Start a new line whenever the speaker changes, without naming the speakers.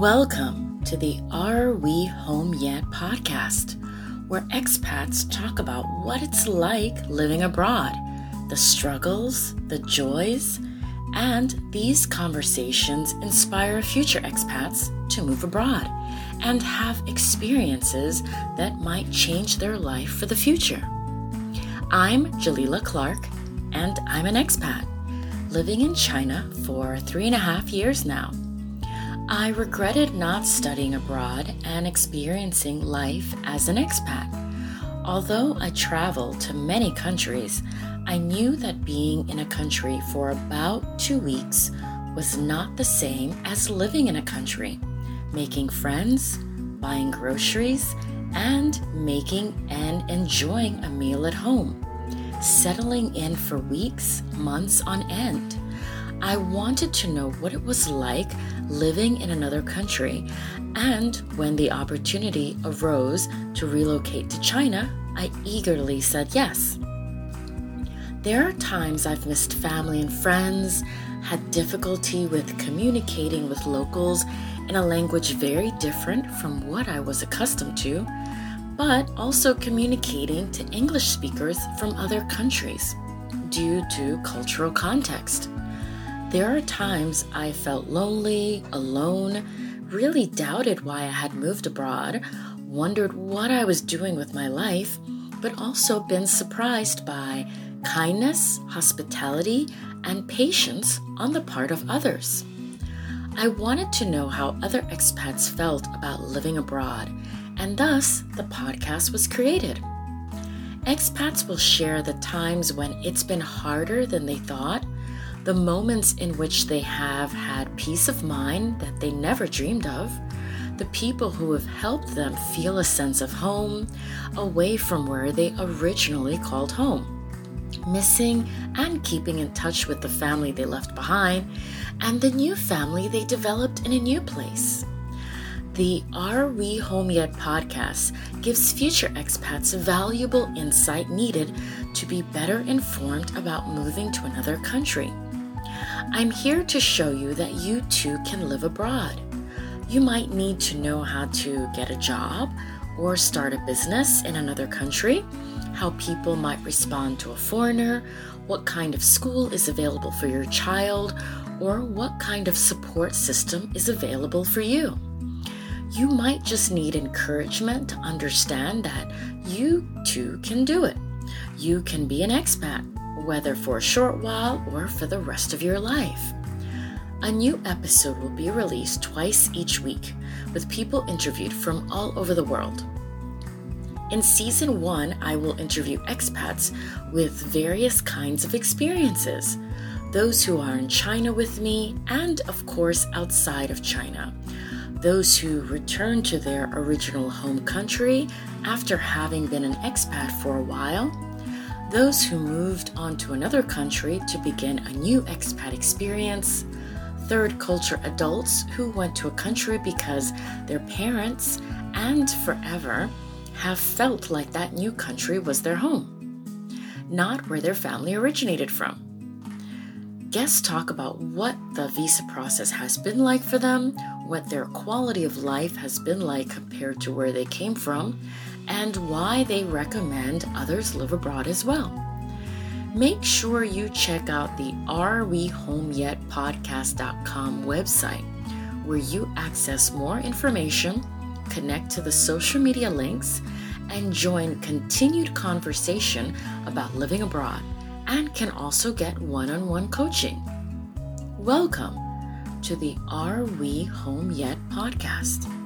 Welcome to the Are We Home Yet podcast, where expats talk about what it's like living abroad, the struggles, the joys, and these conversations inspire future expats to move abroad and have experiences that might change their life for the future. I'm Jalila Clark, and I'm an expat living in China for three and a half years now. I regretted not studying abroad and experiencing life as an expat. Although I traveled to many countries, I knew that being in a country for about two weeks was not the same as living in a country, making friends, buying groceries, and making and enjoying a meal at home, settling in for weeks, months on end. I wanted to know what it was like living in another country, and when the opportunity arose to relocate to China, I eagerly said yes. There are times I've missed family and friends, had difficulty with communicating with locals in a language very different from what I was accustomed to, but also communicating to English speakers from other countries due to cultural context. There are times I felt lonely, alone, really doubted why I had moved abroad, wondered what I was doing with my life, but also been surprised by kindness, hospitality, and patience on the part of others. I wanted to know how other expats felt about living abroad, and thus the podcast was created. Expats will share the times when it's been harder than they thought the moments in which they have had peace of mind that they never dreamed of, the people who have helped them feel a sense of home away from where they originally called home, missing and keeping in touch with the family they left behind, and the new family they developed in a new place. The Are We Home Yet podcast gives future expats valuable insight needed to be better informed about moving to another country. I'm here to show you that you too can live abroad. You might need to know how to get a job or start a business in another country, how people might respond to a foreigner, what kind of school is available for your child, or what kind of support system is available for you. You might just need encouragement to understand that you too can do it. You can be an expat whether for a short while or for the rest of your life. A new episode will be released twice each week with people interviewed from all over the world. In season one, I will interview expats with various kinds of experiences those who are in China with me, and of course, outside of China. Those who return to their original home country after having been an expat for a while those who moved on to another country to begin a new expat experience, third culture adults who went to a country because their parents and forever have felt like that new country was their home, not where their family originated from. Guests talk about what the visa process has been like for them, what their quality of life has been like compared to where they came from, and why they recommend others live abroad as well. Make sure you check out the Are We Home Yet podcast.com website where you access more information, connect to the social media links, and join continued conversation about living abroad and can also get one on one coaching. Welcome to the Are We Home Yet podcast.